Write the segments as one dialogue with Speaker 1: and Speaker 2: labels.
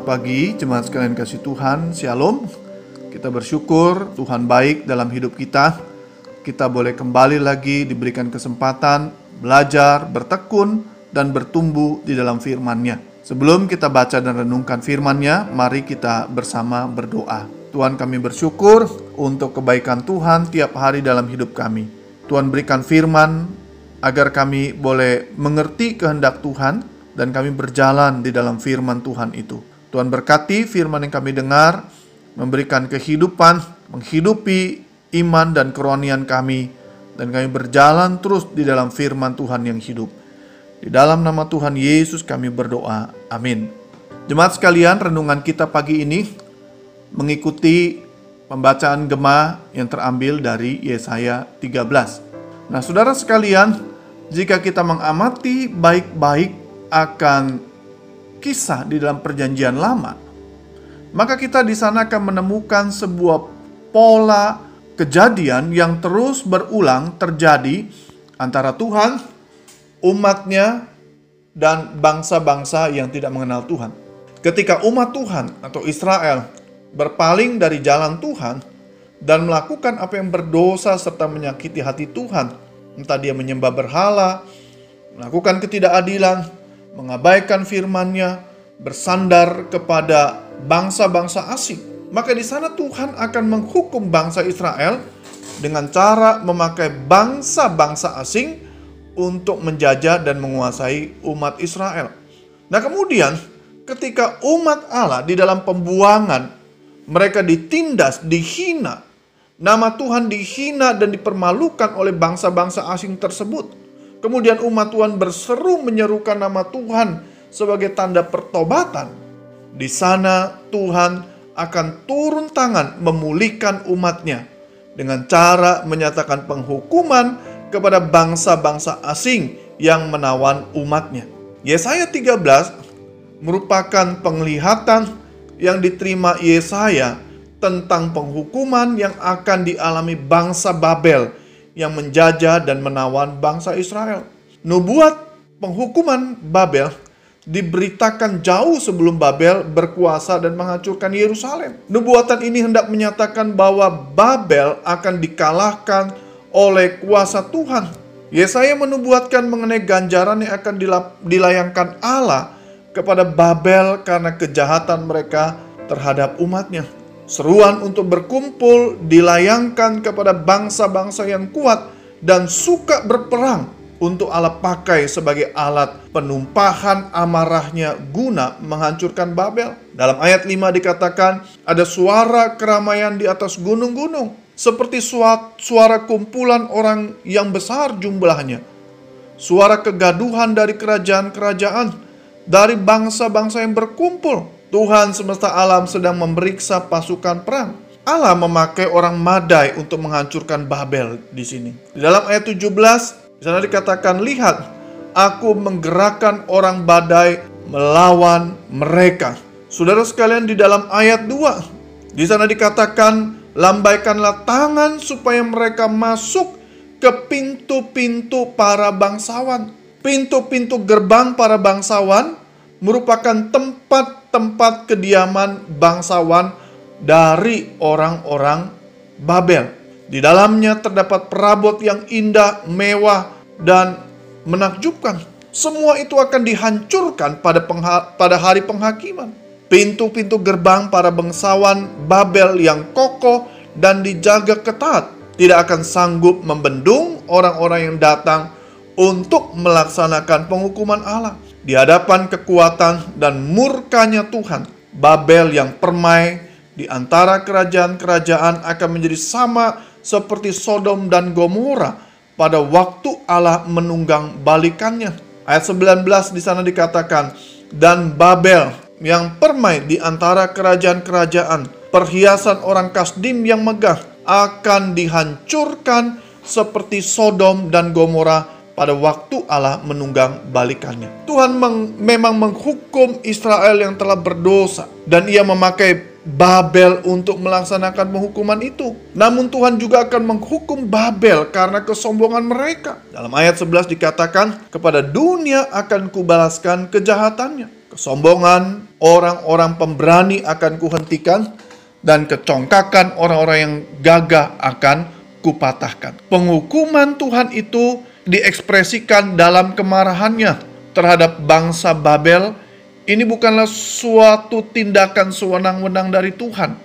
Speaker 1: Selamat pagi, jemaat sekalian kasih Tuhan, Shalom. Kita bersyukur Tuhan baik dalam hidup kita. Kita boleh kembali lagi diberikan kesempatan belajar, bertekun, dan bertumbuh di dalam firman-Nya. Sebelum kita baca dan renungkan firman-Nya, mari kita bersama berdoa. Tuhan kami bersyukur untuk kebaikan Tuhan tiap hari dalam hidup kami. Tuhan berikan firman agar kami boleh mengerti kehendak Tuhan, dan kami berjalan di dalam firman Tuhan itu. Tuhan berkati firman yang kami dengar, memberikan kehidupan, menghidupi iman dan kerohanian kami, dan kami berjalan terus di dalam firman Tuhan yang hidup. Di dalam nama Tuhan Yesus kami berdoa. Amin. Jemaat sekalian, renungan kita pagi ini mengikuti pembacaan gema yang terambil dari Yesaya 13. Nah, saudara sekalian, jika kita mengamati baik-baik akan kisah di dalam Perjanjian Lama, maka kita di sana akan menemukan sebuah pola kejadian yang terus berulang terjadi antara Tuhan, umatnya, dan bangsa-bangsa yang tidak mengenal Tuhan. Ketika umat Tuhan atau Israel berpaling dari jalan Tuhan dan melakukan apa yang berdosa serta menyakiti hati Tuhan, entah dia menyembah berhala, melakukan ketidakadilan, mengabaikan firman-Nya, bersandar kepada bangsa-bangsa asing. Maka di sana Tuhan akan menghukum bangsa Israel dengan cara memakai bangsa-bangsa asing untuk menjajah dan menguasai umat Israel. Nah, kemudian ketika umat Allah di dalam pembuangan mereka ditindas, dihina, nama Tuhan dihina dan dipermalukan oleh bangsa-bangsa asing tersebut. Kemudian umat Tuhan berseru menyerukan nama Tuhan sebagai tanda pertobatan. Di sana Tuhan akan turun tangan memulihkan umatnya dengan cara menyatakan penghukuman kepada bangsa-bangsa asing yang menawan umatnya. Yesaya 13 merupakan penglihatan yang diterima Yesaya tentang penghukuman yang akan dialami bangsa Babel yang menjajah dan menawan bangsa Israel. Nubuat penghukuman Babel diberitakan jauh sebelum Babel berkuasa dan menghancurkan Yerusalem. Nubuatan ini hendak menyatakan bahwa Babel akan dikalahkan oleh kuasa Tuhan. Yesaya menubuatkan mengenai ganjaran yang akan dilayangkan Allah kepada Babel karena kejahatan mereka terhadap umatnya. Seruan untuk berkumpul dilayangkan kepada bangsa-bangsa yang kuat dan suka berperang untuk Allah pakai sebagai alat penumpahan amarahnya guna menghancurkan Babel. Dalam ayat 5 dikatakan ada suara keramaian di atas gunung-gunung seperti suara kumpulan orang yang besar jumlahnya. Suara kegaduhan dari kerajaan-kerajaan, dari bangsa-bangsa yang berkumpul Tuhan semesta alam sedang memeriksa pasukan perang. Allah memakai orang Madai untuk menghancurkan Babel di sini. Di dalam ayat 17, di sana dikatakan, "Lihat, aku menggerakkan orang badai melawan mereka." Saudara sekalian di dalam ayat 2, di sana dikatakan, "Lambaikanlah tangan supaya mereka masuk ke pintu-pintu para bangsawan." Pintu-pintu gerbang para bangsawan merupakan tempat-tempat kediaman bangsawan dari orang-orang Babel. Di dalamnya terdapat perabot yang indah, mewah, dan menakjubkan. Semua itu akan dihancurkan pada, pada hari penghakiman. Pintu-pintu gerbang para bangsawan Babel yang kokoh dan dijaga ketat tidak akan sanggup membendung orang-orang yang datang untuk melaksanakan penghukuman Allah di hadapan kekuatan dan murkanya Tuhan, Babel yang permai di antara kerajaan-kerajaan akan menjadi sama seperti Sodom dan Gomora pada waktu Allah menunggang balikannya. Ayat 19 di sana dikatakan, dan Babel yang permai di antara kerajaan-kerajaan, perhiasan orang Kasdim yang megah akan dihancurkan seperti Sodom dan Gomora pada waktu Allah menunggang balikannya. Tuhan meng, memang menghukum Israel yang telah berdosa dan ia memakai Babel untuk melaksanakan penghukuman itu. Namun Tuhan juga akan menghukum Babel karena kesombongan mereka. Dalam ayat 11 dikatakan, kepada dunia akan kubalaskan kejahatannya. Kesombongan orang-orang pemberani akan kuhentikan dan kecongkakan orang-orang yang gagah akan kupatahkan. Penghukuman Tuhan itu diekspresikan dalam kemarahannya terhadap bangsa Babel. Ini bukanlah suatu tindakan sewenang-wenang dari Tuhan.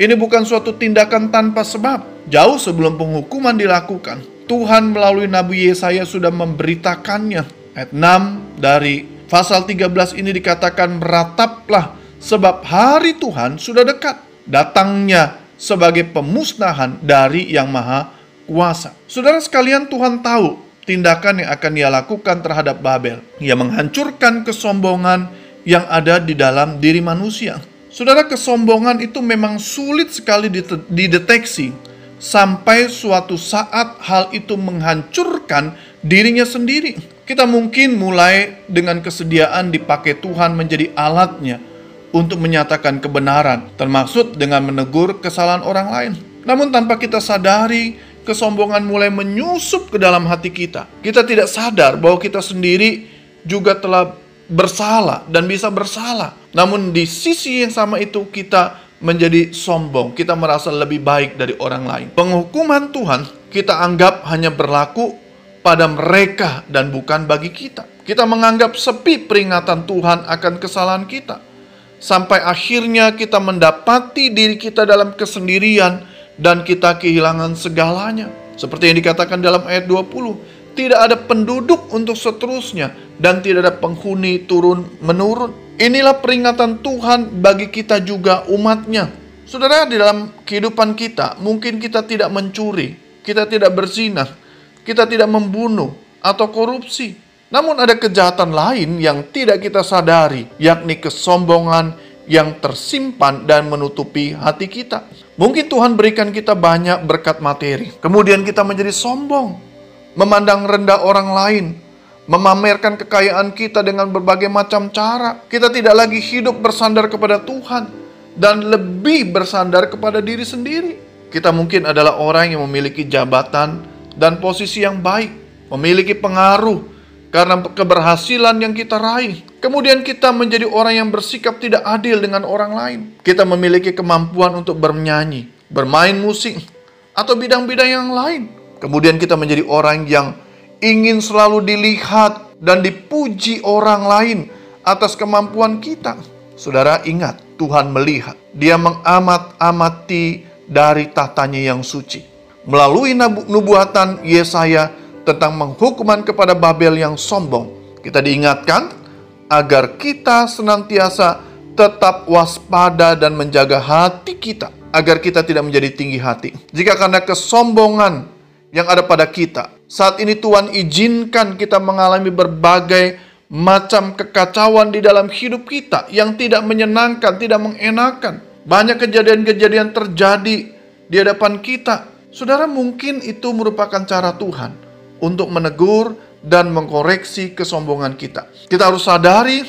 Speaker 1: Ini bukan suatu tindakan tanpa sebab. Jauh sebelum penghukuman dilakukan, Tuhan melalui Nabi Yesaya sudah memberitakannya. Ayat 6 dari pasal 13 ini dikatakan merataplah sebab hari Tuhan sudah dekat. Datangnya sebagai pemusnahan dari yang maha kuasa. Saudara sekalian Tuhan tahu tindakan yang akan ia lakukan terhadap Babel. Ia menghancurkan kesombongan yang ada di dalam diri manusia. Saudara kesombongan itu memang sulit sekali dideteksi sampai suatu saat hal itu menghancurkan dirinya sendiri. Kita mungkin mulai dengan kesediaan dipakai Tuhan menjadi alatnya untuk menyatakan kebenaran, termasuk dengan menegur kesalahan orang lain. Namun tanpa kita sadari, kesombongan mulai menyusup ke dalam hati kita. Kita tidak sadar bahwa kita sendiri juga telah bersalah dan bisa bersalah. Namun di sisi yang sama itu kita menjadi sombong, kita merasa lebih baik dari orang lain. Penghukuman Tuhan kita anggap hanya berlaku pada mereka dan bukan bagi kita. Kita menganggap sepi peringatan Tuhan akan kesalahan kita sampai akhirnya kita mendapati diri kita dalam kesendirian dan kita kehilangan segalanya. Seperti yang dikatakan dalam ayat 20, tidak ada penduduk untuk seterusnya dan tidak ada penghuni turun menurun. Inilah peringatan Tuhan bagi kita juga umatnya. Saudara, di dalam kehidupan kita, mungkin kita tidak mencuri, kita tidak berzina, kita tidak membunuh atau korupsi. Namun ada kejahatan lain yang tidak kita sadari, yakni kesombongan yang tersimpan dan menutupi hati kita. Mungkin Tuhan berikan kita banyak berkat materi, kemudian kita menjadi sombong, memandang rendah orang lain, memamerkan kekayaan kita dengan berbagai macam cara. Kita tidak lagi hidup bersandar kepada Tuhan dan lebih bersandar kepada diri sendiri. Kita mungkin adalah orang yang memiliki jabatan dan posisi yang baik, memiliki pengaruh, karena keberhasilan yang kita raih. Kemudian kita menjadi orang yang bersikap tidak adil dengan orang lain. Kita memiliki kemampuan untuk bernyanyi, bermain musik, atau bidang-bidang yang lain. Kemudian kita menjadi orang yang ingin selalu dilihat dan dipuji orang lain atas kemampuan kita. Saudara ingat, Tuhan melihat. Dia mengamat-amati dari tatanya yang suci. Melalui nubuatan Yesaya, tentang penghukuman kepada Babel yang sombong. Kita diingatkan agar kita senantiasa tetap waspada dan menjaga hati kita agar kita tidak menjadi tinggi hati. Jika karena kesombongan yang ada pada kita, saat ini Tuhan izinkan kita mengalami berbagai macam kekacauan di dalam hidup kita yang tidak menyenangkan, tidak mengenakan. Banyak kejadian-kejadian terjadi di hadapan kita. Saudara, mungkin itu merupakan cara Tuhan untuk menegur dan mengkoreksi kesombongan kita. Kita harus sadari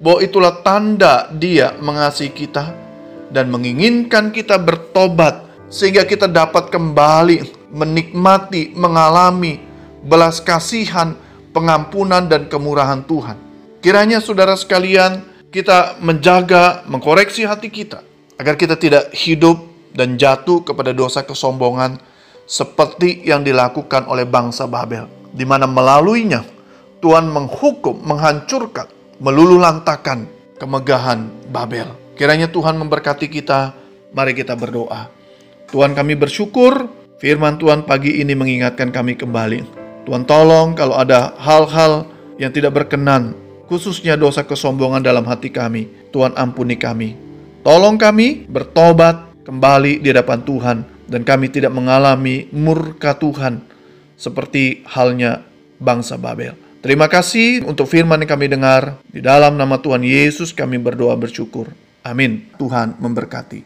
Speaker 1: bahwa itulah tanda Dia mengasihi kita dan menginginkan kita bertobat sehingga kita dapat kembali menikmati, mengalami belas kasihan, pengampunan dan kemurahan Tuhan. Kiranya saudara sekalian, kita menjaga, mengkoreksi hati kita agar kita tidak hidup dan jatuh kepada dosa kesombongan seperti yang dilakukan oleh bangsa Babel, di mana melaluinya Tuhan menghukum, menghancurkan, meluluhlantakan kemegahan Babel. Kiranya Tuhan memberkati kita. Mari kita berdoa. Tuhan kami bersyukur firman Tuhan pagi ini mengingatkan kami kembali. Tuhan tolong kalau ada hal-hal yang tidak berkenan, khususnya dosa kesombongan dalam hati kami. Tuhan ampuni kami. Tolong kami bertobat kembali di hadapan Tuhan dan kami tidak mengalami murka Tuhan seperti halnya bangsa Babel. Terima kasih untuk firman yang kami dengar. Di dalam nama Tuhan Yesus kami berdoa bersyukur. Amin. Tuhan memberkati.